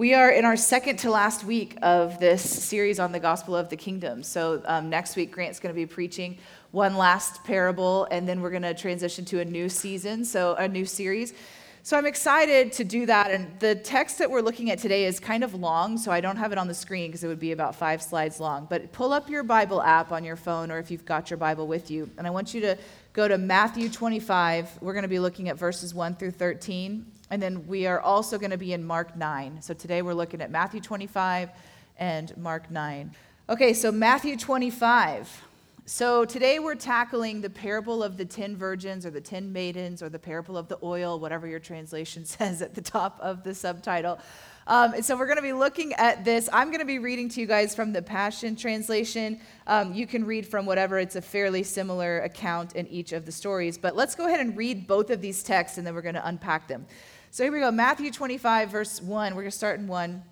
We are in our second to last week of this series on the gospel of the kingdom. So, um, next week, Grant's going to be preaching one last parable, and then we're going to transition to a new season, so a new series. So, I'm excited to do that. And the text that we're looking at today is kind of long, so I don't have it on the screen because it would be about five slides long. But pull up your Bible app on your phone or if you've got your Bible with you, and I want you to go to Matthew 25. We're going to be looking at verses 1 through 13. And then we are also going to be in Mark 9. So today we're looking at Matthew 25 and Mark 9. Okay, so Matthew 25. So today we're tackling the parable of the 10 virgins or the 10 maidens or the parable of the oil, whatever your translation says at the top of the subtitle. Um, and so we're going to be looking at this. I'm going to be reading to you guys from the Passion Translation. Um, you can read from whatever, it's a fairly similar account in each of the stories. But let's go ahead and read both of these texts and then we're going to unpack them. So here we go Matthew 25, verse 1. We're going to start in 1.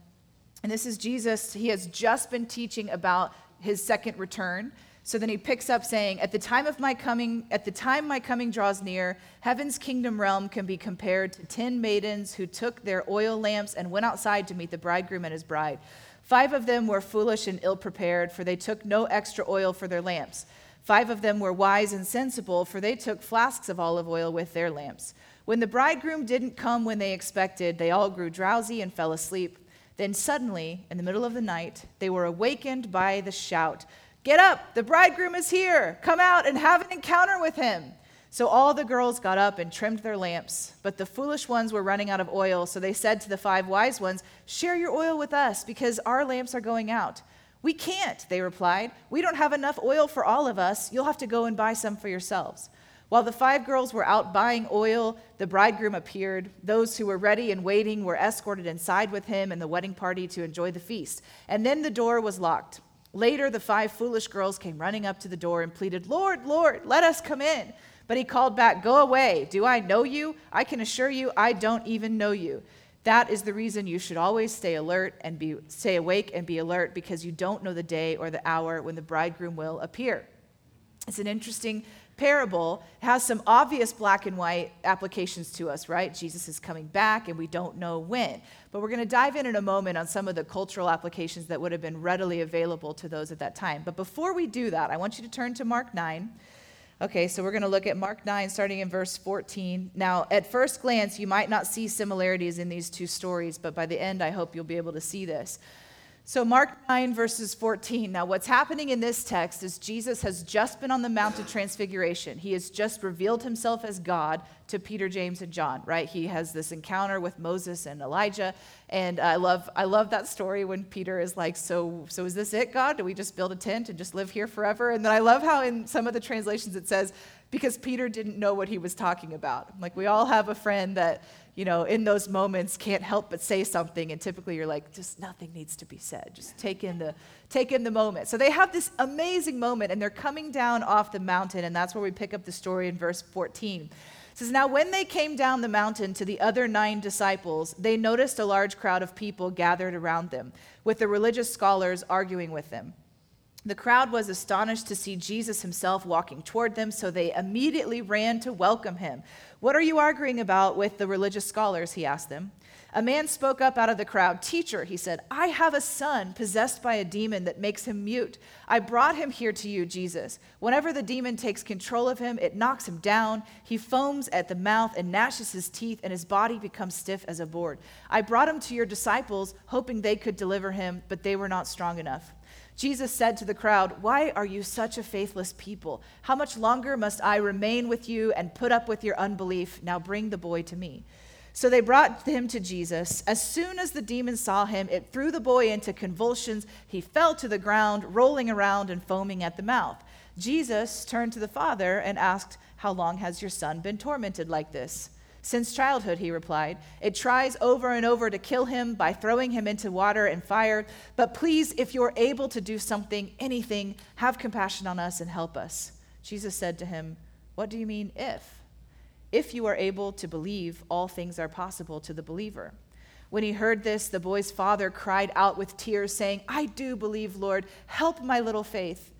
And this is Jesus. He has just been teaching about his second return. So then he picks up saying, At the time of my coming, at the time my coming draws near, heaven's kingdom realm can be compared to ten maidens who took their oil lamps and went outside to meet the bridegroom and his bride. Five of them were foolish and ill prepared, for they took no extra oil for their lamps. Five of them were wise and sensible, for they took flasks of olive oil with their lamps. When the bridegroom didn't come when they expected, they all grew drowsy and fell asleep. Then suddenly, in the middle of the night, they were awakened by the shout Get up, the bridegroom is here. Come out and have an encounter with him. So all the girls got up and trimmed their lamps. But the foolish ones were running out of oil, so they said to the five wise ones, Share your oil with us, because our lamps are going out. We can't, they replied. We don't have enough oil for all of us. You'll have to go and buy some for yourselves. While the five girls were out buying oil, the bridegroom appeared. Those who were ready and waiting were escorted inside with him and the wedding party to enjoy the feast. And then the door was locked. Later, the five foolish girls came running up to the door and pleaded, Lord, Lord, let us come in. But he called back, Go away. Do I know you? I can assure you, I don't even know you. That is the reason you should always stay alert and be stay awake and be alert because you don't know the day or the hour when the bridegroom will appear. It's an interesting parable has some obvious black and white applications to us, right? Jesus is coming back and we don't know when. But we're going to dive in in a moment on some of the cultural applications that would have been readily available to those at that time. But before we do that, I want you to turn to Mark 9. Okay, so we're going to look at Mark 9, starting in verse 14. Now, at first glance, you might not see similarities in these two stories, but by the end, I hope you'll be able to see this. So, Mark 9, verses 14. Now, what's happening in this text is Jesus has just been on the Mount of Transfiguration. He has just revealed himself as God to Peter, James, and John, right? He has this encounter with Moses and Elijah. And I love, I love that story when Peter is like, so, so is this it, God? Do we just build a tent and just live here forever? And then I love how in some of the translations it says, because Peter didn't know what he was talking about. Like, we all have a friend that you know, in those moments can't help but say something. And typically you're like, just nothing needs to be said. Just take in the, take in the moment. So they have this amazing moment and they're coming down off the mountain. And that's where we pick up the story in verse 14. It says, Now when they came down the mountain to the other nine disciples, they noticed a large crowd of people gathered around them, with the religious scholars arguing with them. The crowd was astonished to see Jesus himself walking toward them, so they immediately ran to welcome him. What are you arguing about with the religious scholars? He asked them. A man spoke up out of the crowd. Teacher, he said, I have a son possessed by a demon that makes him mute. I brought him here to you, Jesus. Whenever the demon takes control of him, it knocks him down. He foams at the mouth and gnashes his teeth, and his body becomes stiff as a board. I brought him to your disciples, hoping they could deliver him, but they were not strong enough. Jesus said to the crowd, Why are you such a faithless people? How much longer must I remain with you and put up with your unbelief? Now bring the boy to me. So they brought him to Jesus. As soon as the demon saw him, it threw the boy into convulsions. He fell to the ground, rolling around and foaming at the mouth. Jesus turned to the father and asked, How long has your son been tormented like this? Since childhood, he replied. It tries over and over to kill him by throwing him into water and fire. But please, if you're able to do something, anything, have compassion on us and help us. Jesus said to him, What do you mean, if? If you are able to believe, all things are possible to the believer. When he heard this, the boy's father cried out with tears, saying, I do believe, Lord, help my little faith.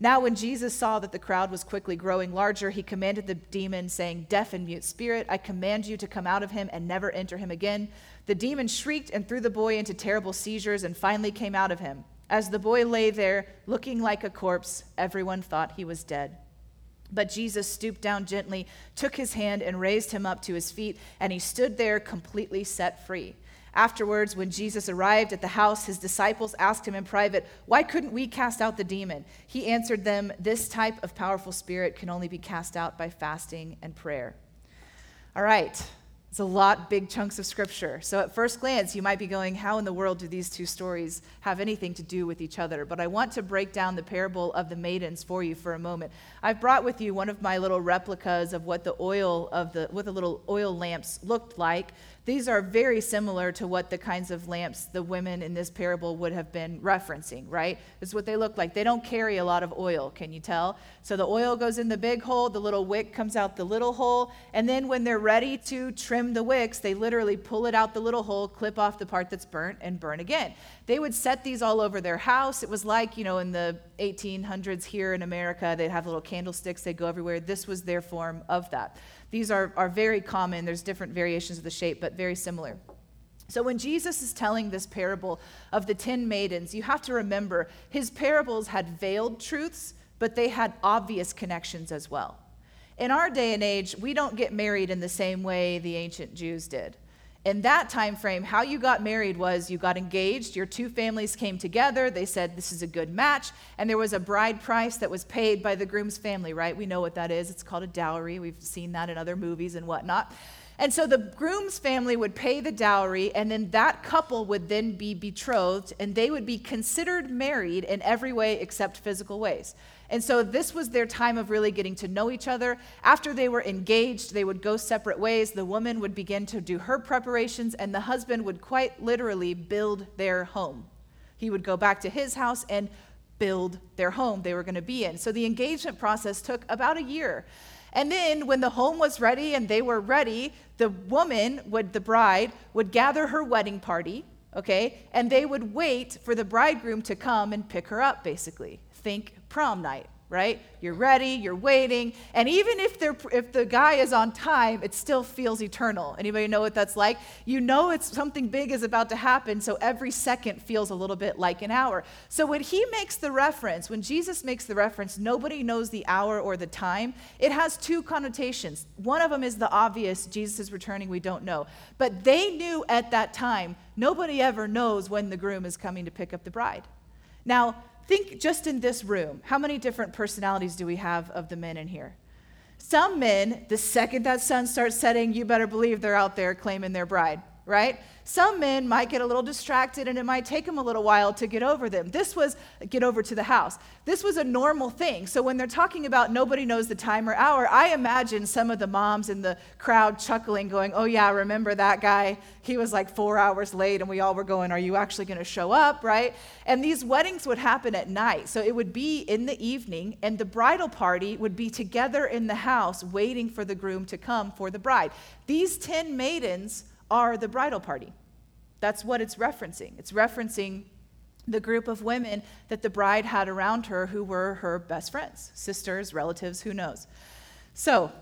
Now, when Jesus saw that the crowd was quickly growing larger, he commanded the demon, saying, Deaf and mute spirit, I command you to come out of him and never enter him again. The demon shrieked and threw the boy into terrible seizures and finally came out of him. As the boy lay there, looking like a corpse, everyone thought he was dead. But Jesus stooped down gently, took his hand, and raised him up to his feet, and he stood there completely set free. Afterwards, when Jesus arrived at the house, his disciples asked him in private, Why couldn't we cast out the demon? He answered them, This type of powerful spirit can only be cast out by fasting and prayer. All right, it's a lot, big chunks of scripture. So at first glance, you might be going, How in the world do these two stories have anything to do with each other? But I want to break down the parable of the maidens for you for a moment. I've brought with you one of my little replicas of what the oil of the, what the little oil lamps looked like. These are very similar to what the kinds of lamps the women in this parable would have been referencing, right? Is what they look like. They don't carry a lot of oil, can you tell? So the oil goes in the big hole, the little wick comes out the little hole, and then when they're ready to trim the wicks, they literally pull it out the little hole, clip off the part that's burnt, and burn again. They would set these all over their house. It was like, you know, in the 1800s here in America, they'd have little candlesticks, they'd go everywhere. This was their form of that. These are, are very common. There's different variations of the shape, but very similar. So, when Jesus is telling this parable of the ten maidens, you have to remember his parables had veiled truths, but they had obvious connections as well. In our day and age, we don't get married in the same way the ancient Jews did. In that time frame how you got married was you got engaged your two families came together they said this is a good match and there was a bride price that was paid by the groom's family right? We know what that is. It's called a dowry. We've seen that in other movies and whatnot and so the groom's family would pay the dowry and then that couple would then be betrothed and they would be considered married in every way except physical ways and so this was their time of really getting to know each other. After they were engaged, they would go separate ways. The woman would begin to do her preparations, and the husband would quite literally build their home. He would go back to his house and build their home they were going to be in. So the engagement process took about a year. And then when the home was ready and they were ready, the woman, would the bride, would gather her wedding party, okay? And they would wait for the bridegroom to come and pick her up basically think prom night, right? You're ready, you're waiting, and even if they're if the guy is on time, it still feels eternal. Anybody know what that's like? You know it's something big is about to happen, so every second feels a little bit like an hour. So when he makes the reference, when Jesus makes the reference, nobody knows the hour or the time, it has two connotations. One of them is the obvious, Jesus is returning, we don't know. But they knew at that time, nobody ever knows when the groom is coming to pick up the bride. Now, Think just in this room, how many different personalities do we have of the men in here? Some men, the second that sun starts setting, you better believe they're out there claiming their bride, right? Some men might get a little distracted and it might take them a little while to get over them. This was get over to the house. This was a normal thing. So when they're talking about nobody knows the time or hour, I imagine some of the moms in the crowd chuckling, going, Oh, yeah, remember that guy? He was like four hours late, and we all were going, Are you actually going to show up? Right? And these weddings would happen at night. So it would be in the evening, and the bridal party would be together in the house waiting for the groom to come for the bride. These 10 maidens are the bridal party. That's what it's referencing. It's referencing the group of women that the bride had around her who were her best friends, sisters, relatives, who knows. So,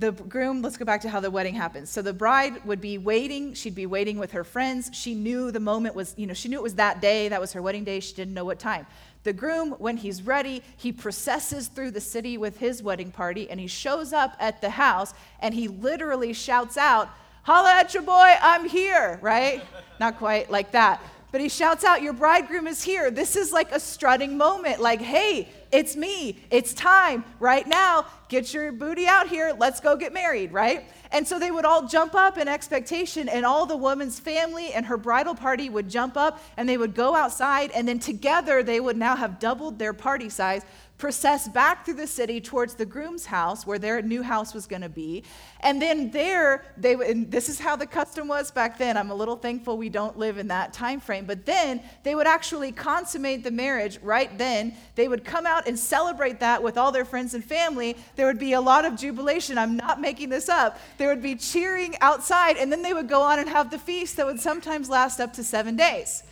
the groom, let's go back to how the wedding happens. So the bride would be waiting, she'd be waiting with her friends. She knew the moment was, you know, she knew it was that day, that was her wedding day, she didn't know what time. The groom, when he's ready, he processes through the city with his wedding party and he shows up at the house and he literally shouts out, holla at your boy, I'm here, right? Not quite like that. But he shouts out, Your bridegroom is here. This is like a strutting moment. Like, hey, it's me. It's time right now. Get your booty out here. Let's go get married, right? And so they would all jump up in expectation, and all the woman's family and her bridal party would jump up and they would go outside, and then together they would now have doubled their party size process back through the city towards the groom's house where their new house was going to be. And then there they and this is how the custom was back then. I'm a little thankful we don't live in that time frame but then they would actually consummate the marriage right then. They would come out and celebrate that with all their friends and family. There would be a lot of jubilation. I'm not making this up. There would be cheering outside and then they would go on and have the feast that would sometimes last up to seven days.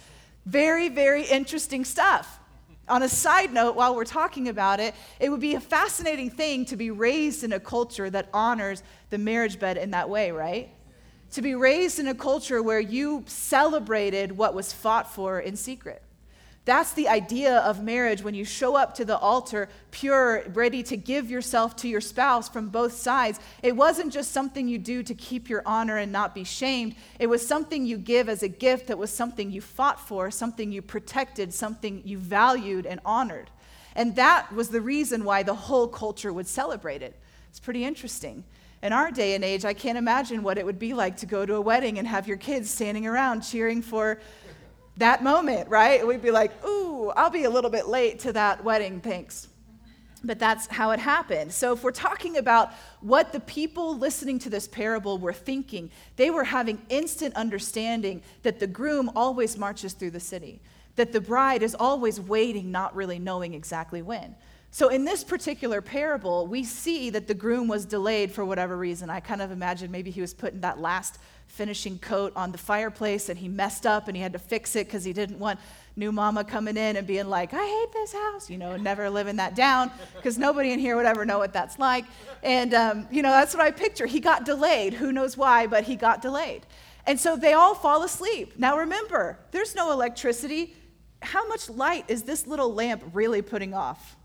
Very very interesting stuff on a side note, while we're talking about it, it would be a fascinating thing to be raised in a culture that honors the marriage bed in that way, right? To be raised in a culture where you celebrated what was fought for in secret. That's the idea of marriage when you show up to the altar pure, ready to give yourself to your spouse from both sides. It wasn't just something you do to keep your honor and not be shamed. It was something you give as a gift that was something you fought for, something you protected, something you valued and honored. And that was the reason why the whole culture would celebrate it. It's pretty interesting. In our day and age, I can't imagine what it would be like to go to a wedding and have your kids standing around cheering for that moment, right? We'd be like, ooh, I'll be a little bit late to that wedding, thanks. But that's how it happened. So, if we're talking about what the people listening to this parable were thinking, they were having instant understanding that the groom always marches through the city, that the bride is always waiting, not really knowing exactly when. So, in this particular parable, we see that the groom was delayed for whatever reason. I kind of imagine maybe he was putting that last finishing coat on the fireplace and he messed up and he had to fix it because he didn't want new mama coming in and being like, I hate this house, you know, never living that down because nobody in here would ever know what that's like. And, um, you know, that's what I picture. He got delayed. Who knows why, but he got delayed. And so they all fall asleep. Now remember, there's no electricity. How much light is this little lamp really putting off?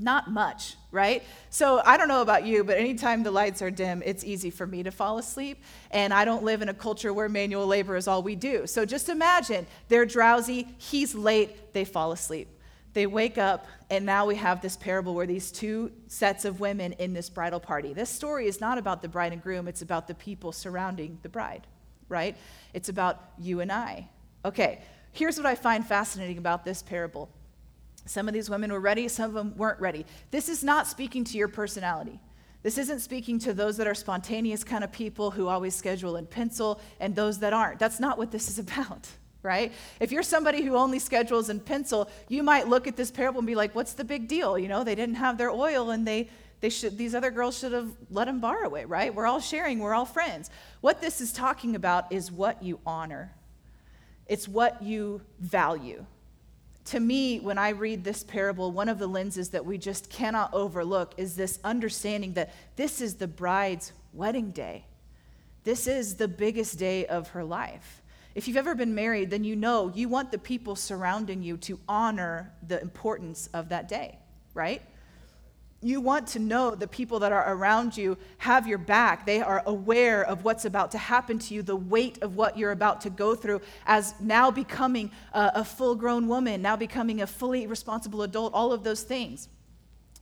Not much, right? So I don't know about you, but anytime the lights are dim, it's easy for me to fall asleep. And I don't live in a culture where manual labor is all we do. So just imagine they're drowsy, he's late, they fall asleep. They wake up, and now we have this parable where these two sets of women in this bridal party. This story is not about the bride and groom, it's about the people surrounding the bride, right? It's about you and I. Okay, here's what I find fascinating about this parable some of these women were ready, some of them weren't ready. This is not speaking to your personality. This isn't speaking to those that are spontaneous kind of people who always schedule in pencil and those that aren't. That's not what this is about, right? If you're somebody who only schedules in pencil, you might look at this parable and be like, what's the big deal? You know, they didn't have their oil and they they should these other girls should have let them borrow it, right? We're all sharing, we're all friends. What this is talking about is what you honor. It's what you value to me, when I read this parable, one of the lenses that we just cannot overlook is this understanding that this is the bride's wedding day. This is the biggest day of her life. If you've ever been married, then you know you want the people surrounding you to honor the importance of that day, right? You want to know the people that are around you have your back. They are aware of what's about to happen to you, the weight of what you're about to go through as now becoming a, a full grown woman, now becoming a fully responsible adult, all of those things.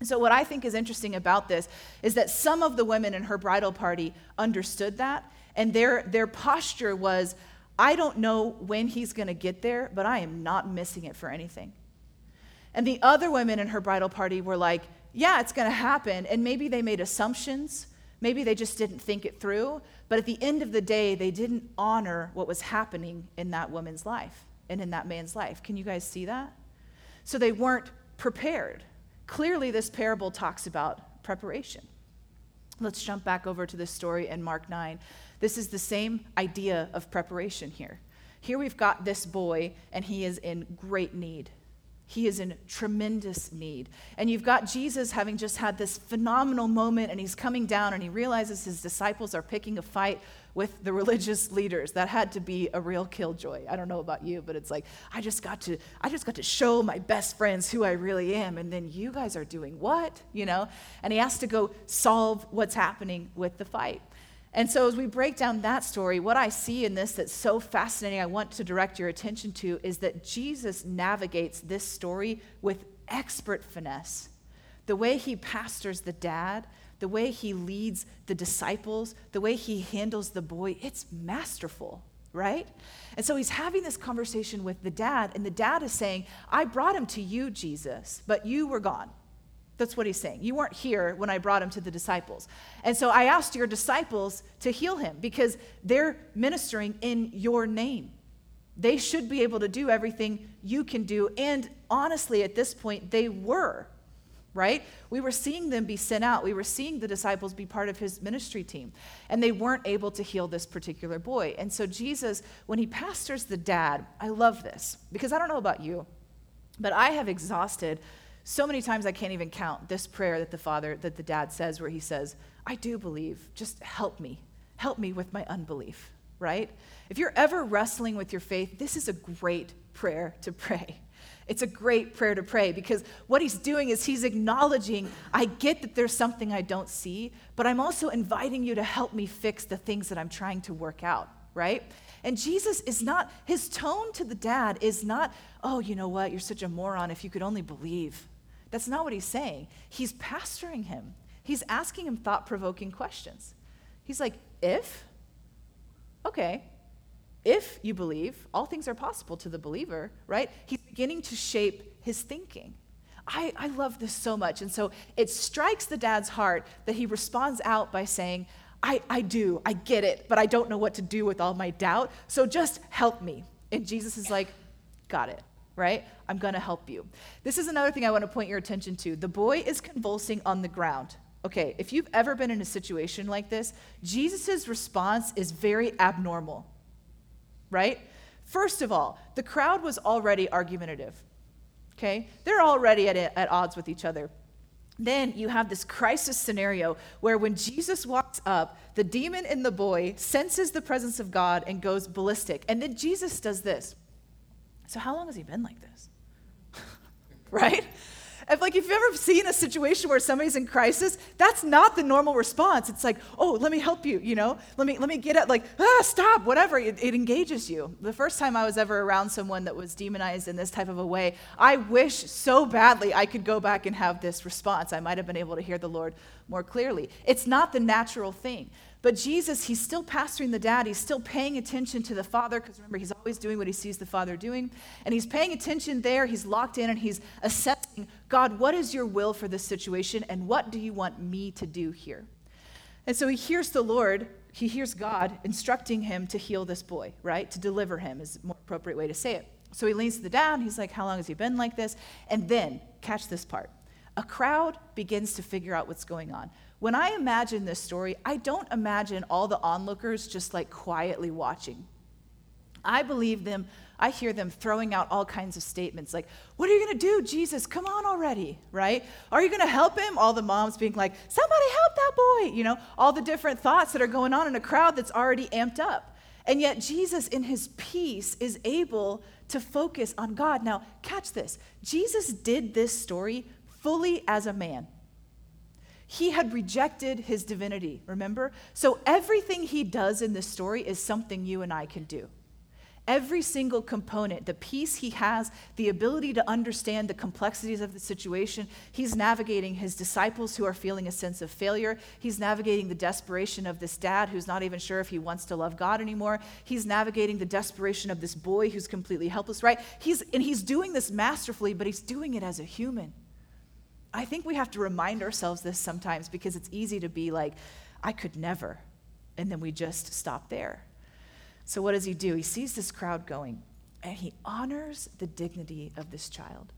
So, what I think is interesting about this is that some of the women in her bridal party understood that, and their, their posture was, I don't know when he's going to get there, but I am not missing it for anything. And the other women in her bridal party were like, yeah, it's going to happen. And maybe they made assumptions. Maybe they just didn't think it through. But at the end of the day, they didn't honor what was happening in that woman's life and in that man's life. Can you guys see that? So they weren't prepared. Clearly, this parable talks about preparation. Let's jump back over to this story in Mark 9. This is the same idea of preparation here. Here we've got this boy, and he is in great need. He is in tremendous need. And you've got Jesus having just had this phenomenal moment, and he's coming down and he realizes his disciples are picking a fight with the religious leaders. That had to be a real killjoy. I don't know about you, but it's like, I just got to, I just got to show my best friends who I really am, and then you guys are doing what? You know? And he has to go solve what's happening with the fight. And so, as we break down that story, what I see in this that's so fascinating, I want to direct your attention to, is that Jesus navigates this story with expert finesse. The way he pastors the dad, the way he leads the disciples, the way he handles the boy, it's masterful, right? And so he's having this conversation with the dad, and the dad is saying, I brought him to you, Jesus, but you were gone. That's what he's saying. You weren't here when I brought him to the disciples. And so I asked your disciples to heal him because they're ministering in your name. They should be able to do everything you can do. And honestly, at this point, they were, right? We were seeing them be sent out. We were seeing the disciples be part of his ministry team. And they weren't able to heal this particular boy. And so Jesus, when he pastors the dad, I love this because I don't know about you. But I have exhausted so many times I can't even count this prayer that the father, that the dad says, where he says, I do believe, just help me. Help me with my unbelief, right? If you're ever wrestling with your faith, this is a great prayer to pray. It's a great prayer to pray because what he's doing is he's acknowledging, I get that there's something I don't see, but I'm also inviting you to help me fix the things that I'm trying to work out, right? And Jesus is not, his tone to the dad is not, oh, you know what, you're such a moron if you could only believe. That's not what he's saying. He's pastoring him, he's asking him thought provoking questions. He's like, if? Okay. If you believe, all things are possible to the believer, right? He's beginning to shape his thinking. I, I love this so much. And so it strikes the dad's heart that he responds out by saying, I, I do, I get it, but I don't know what to do with all my doubt, so just help me. And Jesus is like, Got it, right? I'm gonna help you. This is another thing I wanna point your attention to. The boy is convulsing on the ground. Okay, if you've ever been in a situation like this, Jesus' response is very abnormal, right? First of all, the crowd was already argumentative. Okay? They're already at, at odds with each other then you have this crisis scenario where when Jesus walks up, the demon in the boy senses the presence of God and goes ballistic. And then Jesus does this. So, how long has he been like this? right? If like if you've ever seen a situation where somebody's in crisis, that's not the normal response. It's like, oh, let me help you, you know? Let me let me get at like, ah, stop, whatever. It, it engages you. The first time I was ever around someone that was demonized in this type of a way, I wish so badly I could go back and have this response. I might have been able to hear the Lord more clearly. It's not the natural thing. But Jesus, he's still pastoring the dad. He's still paying attention to the father, because remember, he's always doing what he sees the father doing. And he's paying attention there. He's locked in and he's assessing God, what is your will for this situation? And what do you want me to do here? And so he hears the Lord, he hears God instructing him to heal this boy, right? To deliver him is a more appropriate way to say it. So he leans to the dad. He's like, How long has he been like this? And then, catch this part a crowd begins to figure out what's going on. When I imagine this story, I don't imagine all the onlookers just like quietly watching. I believe them, I hear them throwing out all kinds of statements like, What are you gonna do, Jesus? Come on already, right? Are you gonna help him? All the moms being like, Somebody help that boy, you know, all the different thoughts that are going on in a crowd that's already amped up. And yet, Jesus, in his peace, is able to focus on God. Now, catch this Jesus did this story fully as a man. He had rejected his divinity, remember? So everything he does in this story is something you and I can do. Every single component, the peace he has, the ability to understand the complexities of the situation, he's navigating his disciples who are feeling a sense of failure. He's navigating the desperation of this dad who's not even sure if he wants to love God anymore. He's navigating the desperation of this boy who's completely helpless, right? He's, and he's doing this masterfully, but he's doing it as a human. I think we have to remind ourselves this sometimes because it's easy to be like, I could never. And then we just stop there. So, what does he do? He sees this crowd going and he honors the dignity of this child.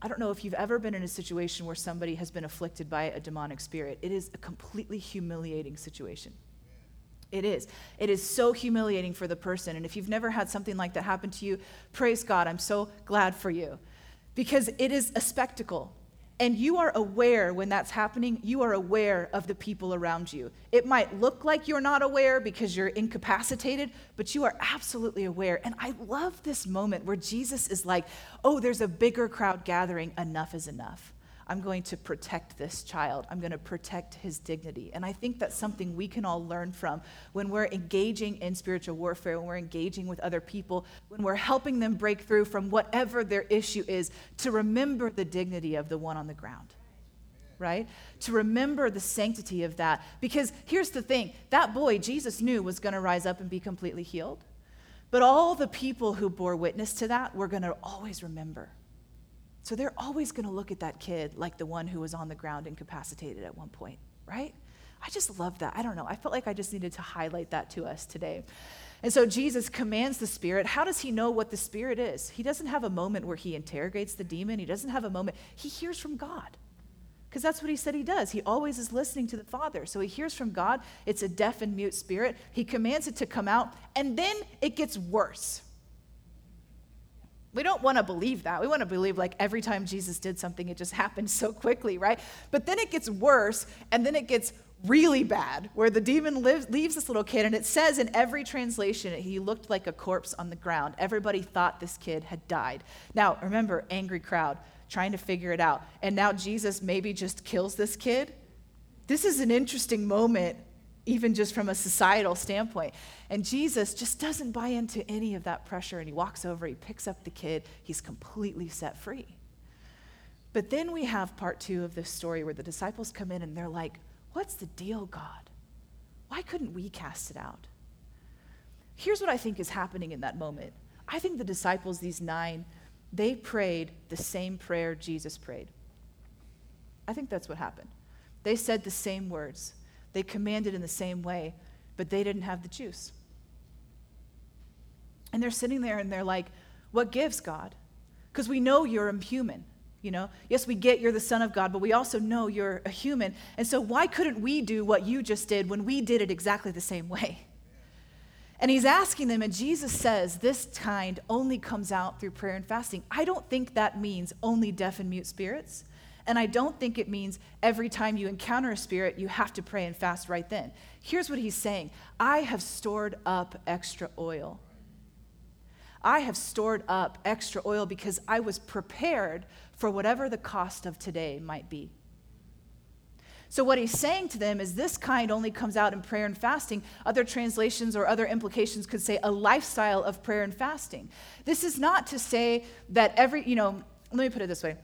I don't know if you've ever been in a situation where somebody has been afflicted by a demonic spirit. It is a completely humiliating situation. It is. It is so humiliating for the person. And if you've never had something like that happen to you, praise God. I'm so glad for you. Because it is a spectacle. And you are aware when that's happening, you are aware of the people around you. It might look like you're not aware because you're incapacitated, but you are absolutely aware. And I love this moment where Jesus is like, oh, there's a bigger crowd gathering, enough is enough. I'm going to protect this child. I'm going to protect his dignity. And I think that's something we can all learn from when we're engaging in spiritual warfare, when we're engaging with other people, when we're helping them break through from whatever their issue is, to remember the dignity of the one on the ground. Right? To remember the sanctity of that. Because here's the thing that boy, Jesus knew, was going to rise up and be completely healed. But all the people who bore witness to that, we're going to always remember so they're always going to look at that kid like the one who was on the ground incapacitated at one point, right? I just love that. I don't know. I felt like I just needed to highlight that to us today. And so Jesus commands the spirit. How does he know what the spirit is? He doesn't have a moment where he interrogates the demon. He doesn't have a moment. He hears from God. Because that's what he said he does. He always is listening to the Father. So he hears from God. It's a deaf and mute spirit. He commands it to come out, and then it gets worse. We don't want to believe that. We want to believe like every time Jesus did something, it just happened so quickly, right? But then it gets worse, and then it gets really bad, where the demon lives, leaves this little kid, and it says in every translation, he looked like a corpse on the ground. Everybody thought this kid had died. Now, remember, angry crowd trying to figure it out. And now Jesus maybe just kills this kid. This is an interesting moment, even just from a societal standpoint. And Jesus just doesn't buy into any of that pressure, and he walks over, he picks up the kid, he's completely set free. But then we have part two of this story where the disciples come in and they're like, What's the deal, God? Why couldn't we cast it out? Here's what I think is happening in that moment. I think the disciples, these nine, they prayed the same prayer Jesus prayed. I think that's what happened. They said the same words, they commanded in the same way, but they didn't have the juice. And they're sitting there and they're like, What gives, God? Because we know you're human. You know, yes, we get you're the Son of God, but we also know you're a human. And so, why couldn't we do what you just did when we did it exactly the same way? And he's asking them, and Jesus says this kind only comes out through prayer and fasting. I don't think that means only deaf and mute spirits. And I don't think it means every time you encounter a spirit, you have to pray and fast right then. Here's what he's saying I have stored up extra oil. I have stored up extra oil because I was prepared for whatever the cost of today might be. So, what he's saying to them is this kind only comes out in prayer and fasting. Other translations or other implications could say a lifestyle of prayer and fasting. This is not to say that every, you know, let me put it this way.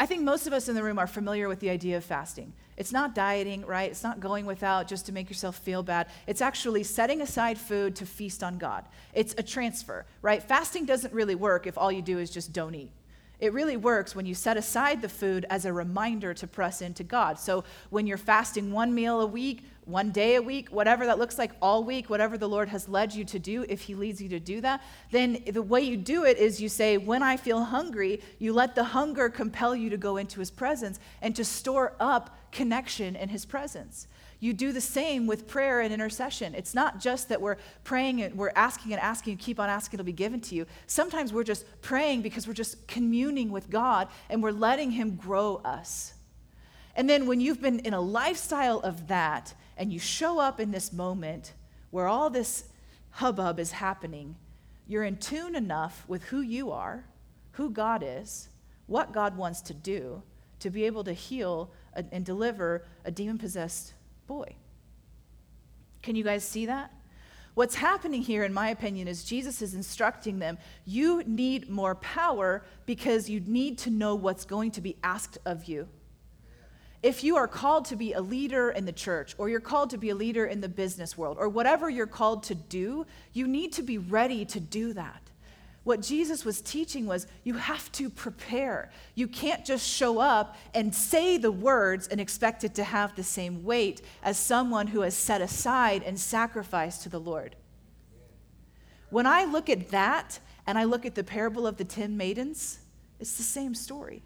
I think most of us in the room are familiar with the idea of fasting. It's not dieting, right? It's not going without just to make yourself feel bad. It's actually setting aside food to feast on God. It's a transfer, right? Fasting doesn't really work if all you do is just don't eat. It really works when you set aside the food as a reminder to press into God. So when you're fasting one meal a week, one day a week, whatever that looks like, all week, whatever the Lord has led you to do, if He leads you to do that, then the way you do it is you say, When I feel hungry, you let the hunger compel you to go into His presence and to store up connection in His presence. You do the same with prayer and intercession. It's not just that we're praying and we're asking and asking, and keep on asking, it'll be given to you. Sometimes we're just praying because we're just communing with God and we're letting Him grow us. And then when you've been in a lifestyle of that and you show up in this moment where all this hubbub is happening, you're in tune enough with who you are, who God is, what God wants to do to be able to heal and deliver a demon possessed boy. Can you guys see that? What's happening here, in my opinion, is Jesus is instructing them you need more power because you need to know what's going to be asked of you. If you are called to be a leader in the church, or you're called to be a leader in the business world, or whatever you're called to do, you need to be ready to do that. What Jesus was teaching was you have to prepare. You can't just show up and say the words and expect it to have the same weight as someone who has set aside and sacrificed to the Lord. When I look at that and I look at the parable of the 10 maidens, it's the same story.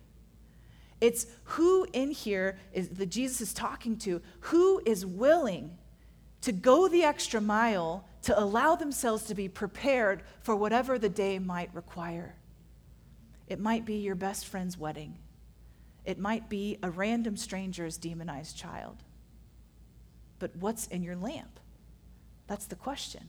It's who in here is that Jesus is talking to, who is willing to go the extra mile to allow themselves to be prepared for whatever the day might require. It might be your best friend's wedding, it might be a random stranger's demonized child. But what's in your lamp? That's the question,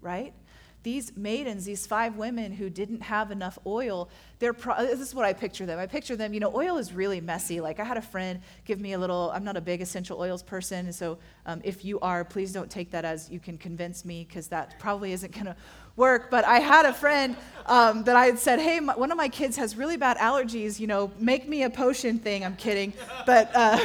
right? These maidens, these five women who didn't have enough oil, they're pro- this is what I picture them. I picture them, you know, oil is really messy. Like I had a friend give me a little, I'm not a big essential oils person, so um, if you are, please don't take that as you can convince me because that probably isn't going to work. But I had a friend um, that I had said, hey, my, one of my kids has really bad allergies, you know, make me a potion thing. I'm kidding. But, uh,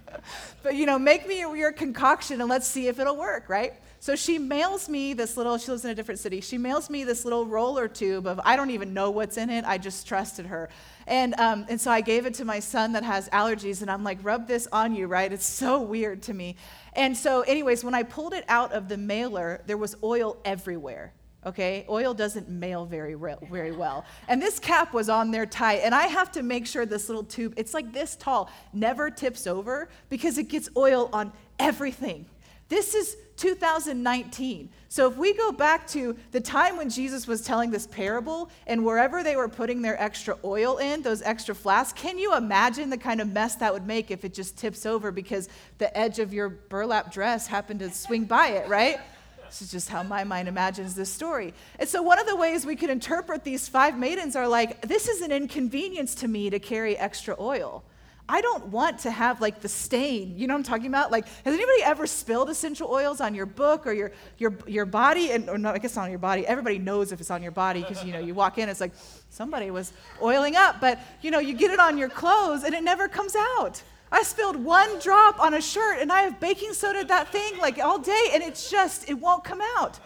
but you know, make me your concoction and let's see if it'll work, right? So she mails me this little, she lives in a different city. She mails me this little roller tube of, I don't even know what's in it. I just trusted her. And, um, and so I gave it to my son that has allergies, and I'm like, rub this on you, right? It's so weird to me. And so, anyways, when I pulled it out of the mailer, there was oil everywhere. Okay, oil doesn't mail very, re- very well. And this cap was on there tight, and I have to make sure this little tube, it's like this tall, never tips over because it gets oil on everything This is 2019. So if we go back to the time when Jesus was telling this parable and wherever they were putting their extra oil in, those extra flasks, can you imagine the kind of mess that would make if it just tips over because the edge of your burlap dress happened to swing by it, right? This is just how my mind imagines this story. And so, one of the ways we could interpret these five maidens are like, this is an inconvenience to me to carry extra oil. I don't want to have like the stain. You know what I'm talking about? Like, has anybody ever spilled essential oils on your book or your your your body? And or no, I guess not on your body. Everybody knows if it's on your body because you know you walk in, it's like somebody was oiling up. But you know, you get it on your clothes and it never comes out. I spilled one drop on a shirt and I have baking soda that thing like all day and it's just it won't come out.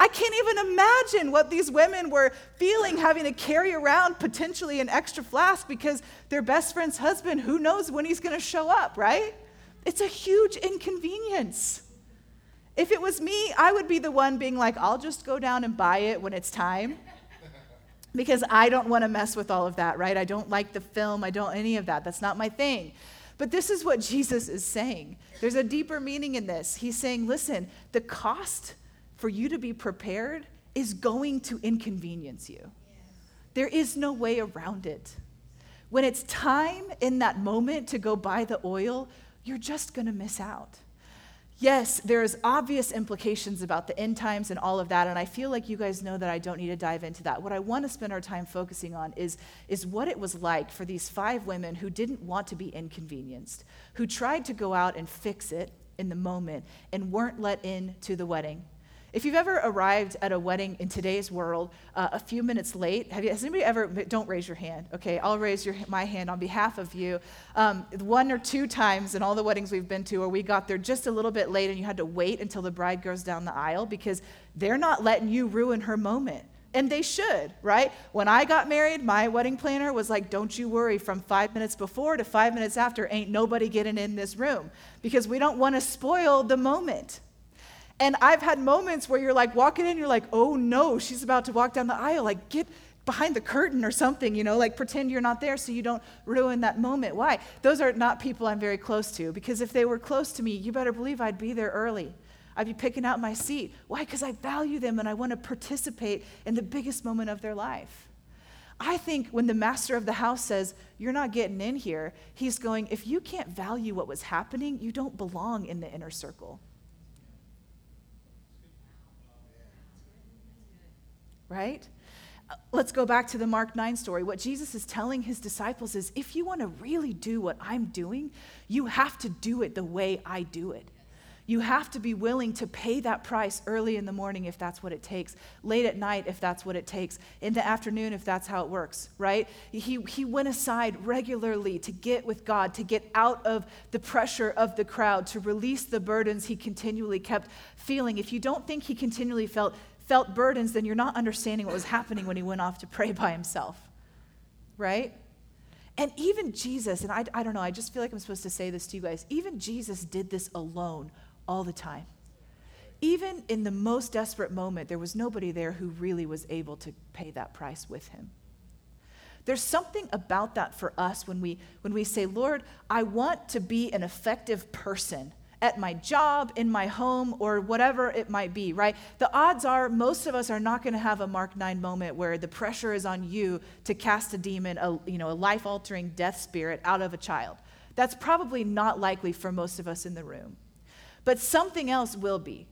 I can't even imagine what these women were feeling having to carry around potentially an extra flask because their best friend's husband, who knows when he's going to show up, right? It's a huge inconvenience. If it was me, I would be the one being like, I'll just go down and buy it when it's time. Because I don't want to mess with all of that, right? I don't like the film. I don't any of that. That's not my thing. But this is what Jesus is saying. There's a deeper meaning in this. He's saying, listen, the cost for you to be prepared is going to inconvenience you. There is no way around it. When it's time in that moment to go buy the oil, you're just going to miss out. Yes, there's obvious implications about the end times and all of that, and I feel like you guys know that I don't need to dive into that. What I want to spend our time focusing on is, is what it was like for these five women who didn't want to be inconvenienced, who tried to go out and fix it in the moment and weren't let in to the wedding. If you've ever arrived at a wedding in today's world uh, a few minutes late, you, has anybody ever, don't raise your hand, okay? I'll raise your, my hand on behalf of you. Um, one or two times in all the weddings we've been to where we got there just a little bit late and you had to wait until the bride goes down the aisle because they're not letting you ruin her moment. And they should, right? When I got married, my wedding planner was like, Don't you worry, from five minutes before to five minutes after, ain't nobody getting in this room because we don't want to spoil the moment. And I've had moments where you're like walking in, you're like, oh no, she's about to walk down the aisle. Like, get behind the curtain or something, you know, like pretend you're not there so you don't ruin that moment. Why? Those are not people I'm very close to because if they were close to me, you better believe I'd be there early. I'd be picking out my seat. Why? Because I value them and I want to participate in the biggest moment of their life. I think when the master of the house says, You're not getting in here, he's going, If you can't value what was happening, you don't belong in the inner circle. Right? Uh, let's go back to the Mark 9 story. What Jesus is telling his disciples is if you want to really do what I'm doing, you have to do it the way I do it. You have to be willing to pay that price early in the morning if that's what it takes, late at night if that's what it takes, in the afternoon if that's how it works, right? He, he went aside regularly to get with God, to get out of the pressure of the crowd, to release the burdens he continually kept feeling. If you don't think he continually felt felt burdens, then you're not understanding what was happening when he went off to pray by himself, right? And even Jesus, and I, I don't know, I just feel like I'm supposed to say this to you guys, even Jesus did this alone all the time. Even in the most desperate moment, there was nobody there who really was able to pay that price with him. There's something about that for us when we, when we say, Lord, I want to be an effective person at my job, in my home, or whatever it might be, right? The odds are most of us are not going to have a Mark 9 moment where the pressure is on you to cast a demon, a, you know, a life altering death spirit out of a child. That's probably not likely for most of us in the room. But something else will be,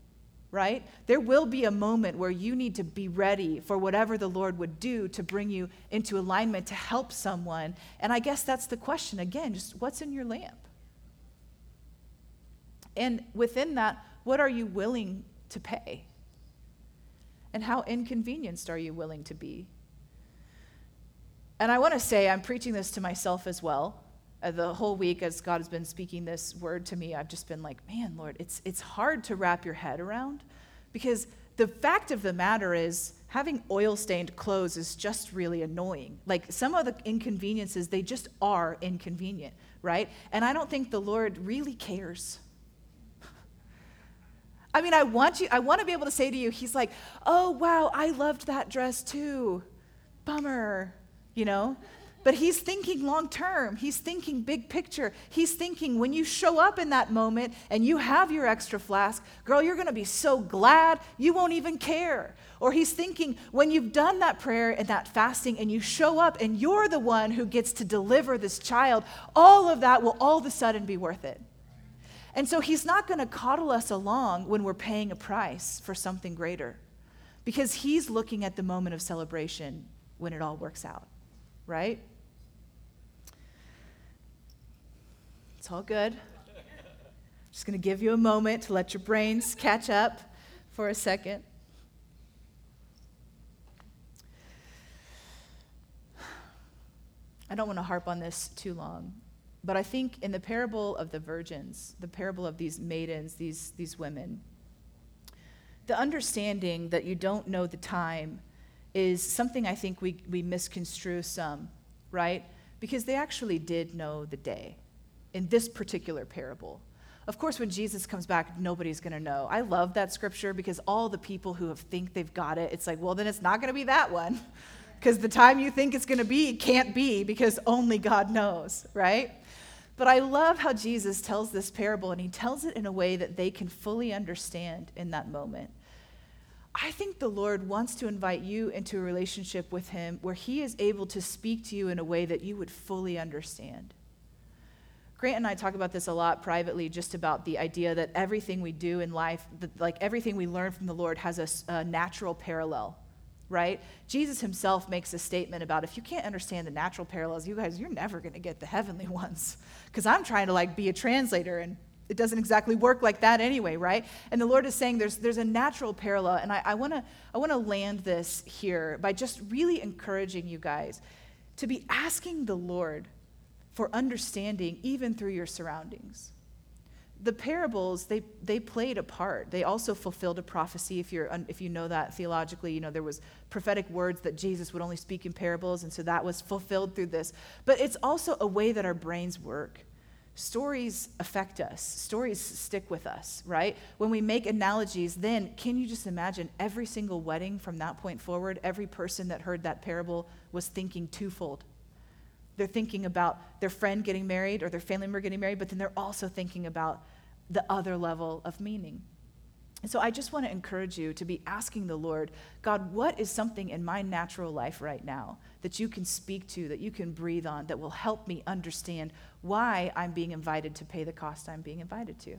right? There will be a moment where you need to be ready for whatever the Lord would do to bring you into alignment to help someone. And I guess that's the question again, just what's in your lamp? And within that, what are you willing to pay? And how inconvenienced are you willing to be? And I want to say, I'm preaching this to myself as well. Uh, the whole week, as God has been speaking this word to me, I've just been like, man, Lord, it's, it's hard to wrap your head around because the fact of the matter is, having oil stained clothes is just really annoying. Like some of the inconveniences, they just are inconvenient, right? And I don't think the Lord really cares. I mean, I want you, I want to be able to say to you, he's like, oh, wow, I loved that dress too. Bummer, you know? But he's thinking long term. He's thinking big picture. He's thinking when you show up in that moment and you have your extra flask, girl, you're going to be so glad you won't even care. Or he's thinking when you've done that prayer and that fasting and you show up and you're the one who gets to deliver this child, all of that will all of a sudden be worth it. And so he's not going to coddle us along when we're paying a price for something greater because he's looking at the moment of celebration when it all works out, right? It's all good. Just going to give you a moment to let your brains catch up for a second. I don't want to harp on this too long, but I think in the parable of the virgins, the parable of these maidens, these, these women, the understanding that you don't know the time is something I think we, we misconstrue some, right? Because they actually did know the day in this particular parable. Of course, when Jesus comes back, nobody's going to know. I love that scripture because all the people who have think they've got it, it's like, well, then it's not going to be that one. Because the time you think it's going to be can't be because only God knows, right? But I love how Jesus tells this parable and he tells it in a way that they can fully understand in that moment. I think the Lord wants to invite you into a relationship with him where he is able to speak to you in a way that you would fully understand. Grant and I talk about this a lot privately, just about the idea that everything we do in life, that, like everything we learn from the Lord, has a, a natural parallel, right? Jesus himself makes a statement about if you can't understand the natural parallels, you guys, you're never going to get the heavenly ones. Because I'm trying to like be a translator and it doesn't exactly work like that anyway, right? And the Lord is saying there's, there's a natural parallel. And I, I want to I wanna land this here by just really encouraging you guys to be asking the Lord for understanding even through your surroundings. The parables, they, they played a part. They also fulfilled a prophecy. If, you're, if you know that theologically, you know, there was prophetic words that Jesus would only speak in parables, and so that was fulfilled through this. But it's also a way that our brains work. Stories affect us. Stories stick with us, right? When we make analogies, then can you just imagine every single wedding from that point forward, every person that heard that parable was thinking twofold they're thinking about their friend getting married or their family member getting married, but then they're also thinking about the other level of meaning. And so I just want to encourage you to be asking the Lord, God, what is something in my natural life right now that you can speak to, that you can breathe on, that will help me understand why I'm being invited to pay the cost I'm being invited to?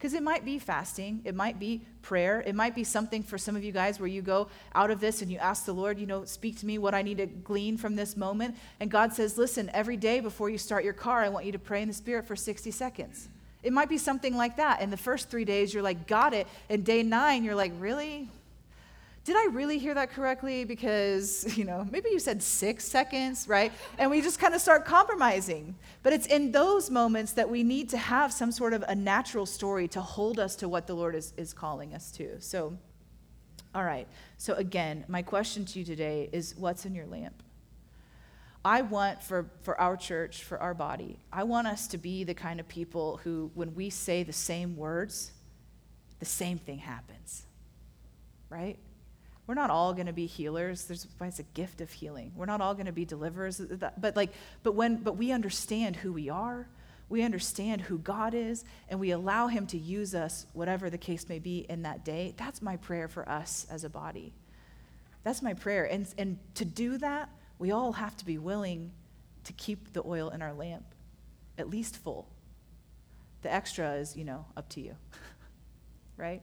Because it might be fasting, it might be prayer, it might be something for some of you guys where you go out of this and you ask the Lord, you know, speak to me what I need to glean from this moment. And God says, listen, every day before you start your car, I want you to pray in the Spirit for 60 seconds. It might be something like that. And the first three days, you're like, got it. And day nine, you're like, really? Did I really hear that correctly? Because, you know, maybe you said six seconds, right? And we just kind of start compromising. But it's in those moments that we need to have some sort of a natural story to hold us to what the Lord is, is calling us to. So, all right. So, again, my question to you today is what's in your lamp? I want for, for our church, for our body, I want us to be the kind of people who, when we say the same words, the same thing happens, right? We're not all going to be healers. There's it's a gift of healing. We're not all going to be deliverers. But like but when but we understand who we are we understand who god is and we allow him to use us whatever the case may be in that day. That's my prayer for us as a body. That's my prayer. And and to do that we all have to be willing to keep the oil in our lamp at least full. The extra is you know up to you. Right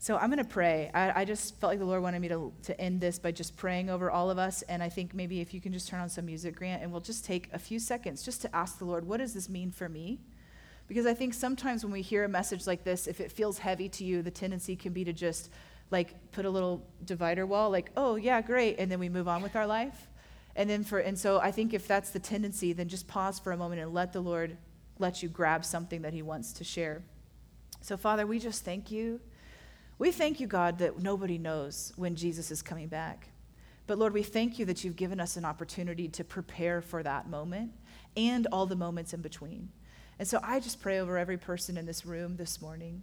so I'm going to pray. I, I, just felt like the Lord wanted me to, to end this by just praying over all of us. And I think maybe if you can just turn on some music, Grant, and we'll just take a few seconds just to ask the Lord, what does this mean for me? Because I think sometimes when we hear a message like this, if it feels heavy to you, the tendency can be to just like put a little divider wall, like, oh, yeah, great. And then we move on with our life. And then for, and so I think if that's the tendency, then just pause for a moment and let the Lord let you grab something that He wants to share. So, Father, we just thank you. We thank you, God, that nobody knows when Jesus is coming back. But Lord, we thank you that you've given us an opportunity to prepare for that moment and all the moments in between. And so I just pray over every person in this room this morning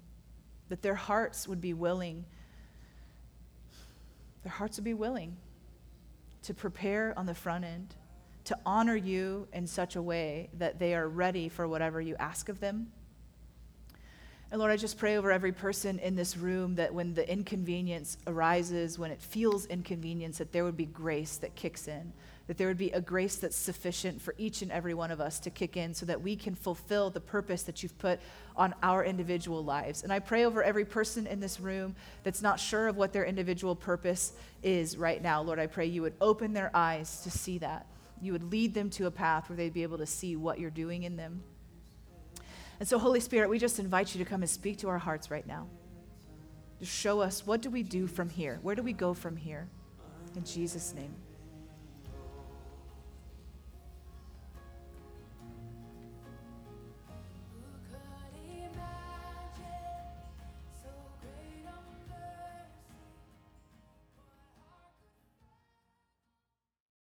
that their hearts would be willing, their hearts would be willing to prepare on the front end, to honor you in such a way that they are ready for whatever you ask of them. And Lord, I just pray over every person in this room that when the inconvenience arises, when it feels inconvenience, that there would be grace that kicks in, that there would be a grace that's sufficient for each and every one of us to kick in so that we can fulfill the purpose that you've put on our individual lives. And I pray over every person in this room that's not sure of what their individual purpose is right now. Lord, I pray you would open their eyes to see that. You would lead them to a path where they'd be able to see what you're doing in them. And so, Holy Spirit, we just invite you to come and speak to our hearts right now. Just show us what do we do from here? Where do we go from here? In Jesus' name.